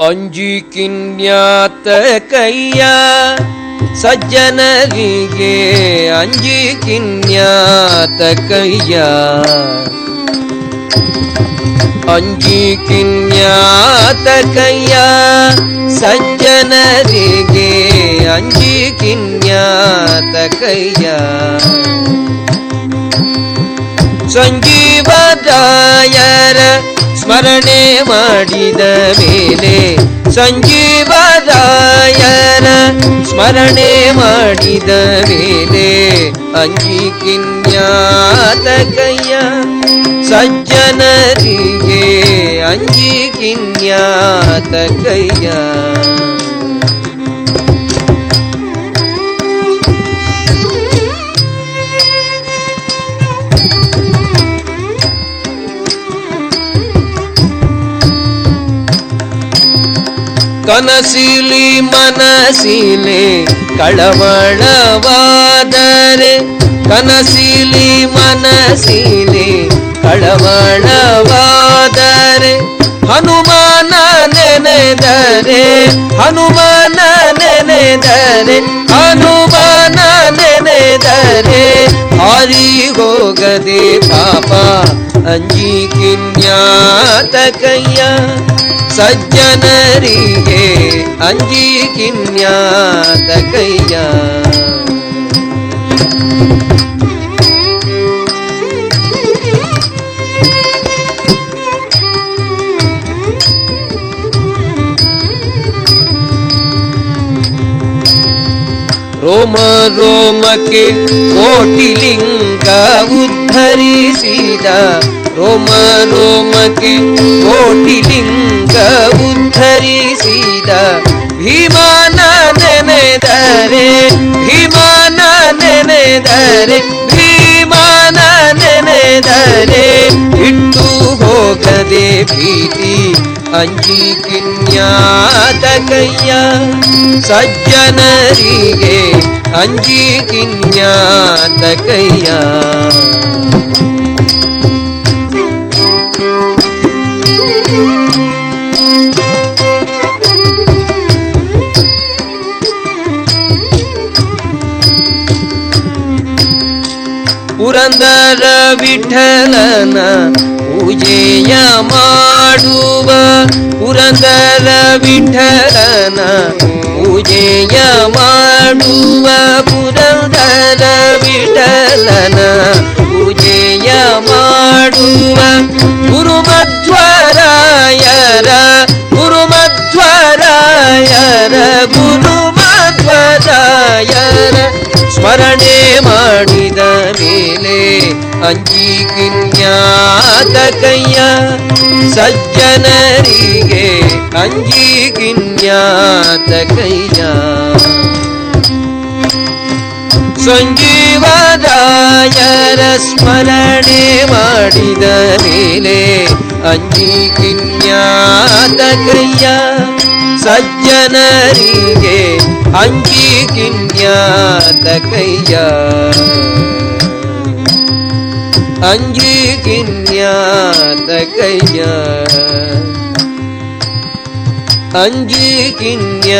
ಅಂಜಿ ಕಿನ್ಯಾತ ಕೈಯ ಸಜ್ಜನರಿಗೆ ಅಂಜಿ ಕಿನ್ಯಾತ ಕೈಯ ಅಂಜಿ ಕಿನ್ಯಾತ ಕೈಯ ಸಜ್ಜನರಿಗೆ ಅಂಜಿ ಕಿನ್ಯಾತ ಕೈಯ ಸಂಜೀವದಾಯರ ಸ್ಮರಣೆ ಮಾಡಿದ ಮೇಲೆ ಸಂಜೀವದಾಯರ ಸ್ಮರಣೆ ಮಾಡಿದ ಮೇಲೆ ಅಂಜಿ ಕಿನ್ಯಾತ ಕೈಯ ಸಜ್ಜನರಿಗೆ ಅಂಜಿ ಕಿನ್ಯಾತ ಕೈಯ ಕನಸಿಲಿ ಮನಸಿಲೆ ಕಳವಳವಾದರೆ ಕನಸಿಲಿ ಮನಸಿಲೆ ಕಳವಳವಾದರೆ ಹನುಮಾನ ನೆನೆದರೆ ಹನುಮಾನ ನೆನೆದರೆ ಹನುಮಾನ ನೆನೆದರೆ ಹಾರಿ ಹೋಗದೆ ಅಂಜಿ ಕಿನ್ಯಾತ ಕೈಯ ಸಜ್ಜನರಿಗೆ ಅಂಜಿ ಕಿನ್ಯಾತ ಕೈಯ ರೋಮ ರೋಮಕ್ಕೆ ಕೋಟಿಲಿಂಗ ಉದ್ಧರಿಸಿದ ರೋಮ ರೋಮಕ್ಕೆ ಕೋಟಿಲಿಂಗ ಉದ್ಧರಿಸಿದ ಭೀಮಾನ ನೆನೆದರೆ ಭೀಮಾನ ನೆನೆದರೆ ಭೀಮಾನ ನೆನೆದರೆ ಇಟ್ಟು ಹೋಗದೆ ಭೀತಿ, ಅಂಜಿ ಕಿನ್ಯಾತ ಕೈಯ ಸಜ್ಜನರಿಗೆ ಅಂಜಿ ಕಿನ್ಯಾತ ಕೈಯ. ಪುರಂದರ ವಿಠಲನ ಪೂಜೆಯ ಮಾಡುವ ಪುರಂದರ ವಿಠಲನ ಪೂಜೆಯ ಮಾಡುವ ಪುರಂದರ ವಿಠಲನ ಪೂಜೆಯ ಮಾಡುವ ಗುರುಮಧ್ವರಾಯರ ಗುರುಮಧ್ವರಾಯರ ಗುರುಮಧ್ವರಾಯರ ಸ್ಮರಣೆ ಮಾಡಿದ ಮೇಲೆ ಅಂಜಿ ಕಿನ್ಯಾತ ಕೈಯ ಸಜ್ಜನರಿಗೆ ಅಂಜಿ ಕಿನ್ಯಾತ ಕೈಯ ಸಂಜೀವದಾಯರ ಸ್ಮರಣೆ ಮಾಡಿದ ಮೇಲೆ ಅಂಜಿ ಕಿನ್ಯಾತ ಕೈಯ ಸಜ್ಜನರಿಗೆ ಅಂಜಿ அஞ்சு கிண்யாதகையா அஞ்சு கிண்யாதகையா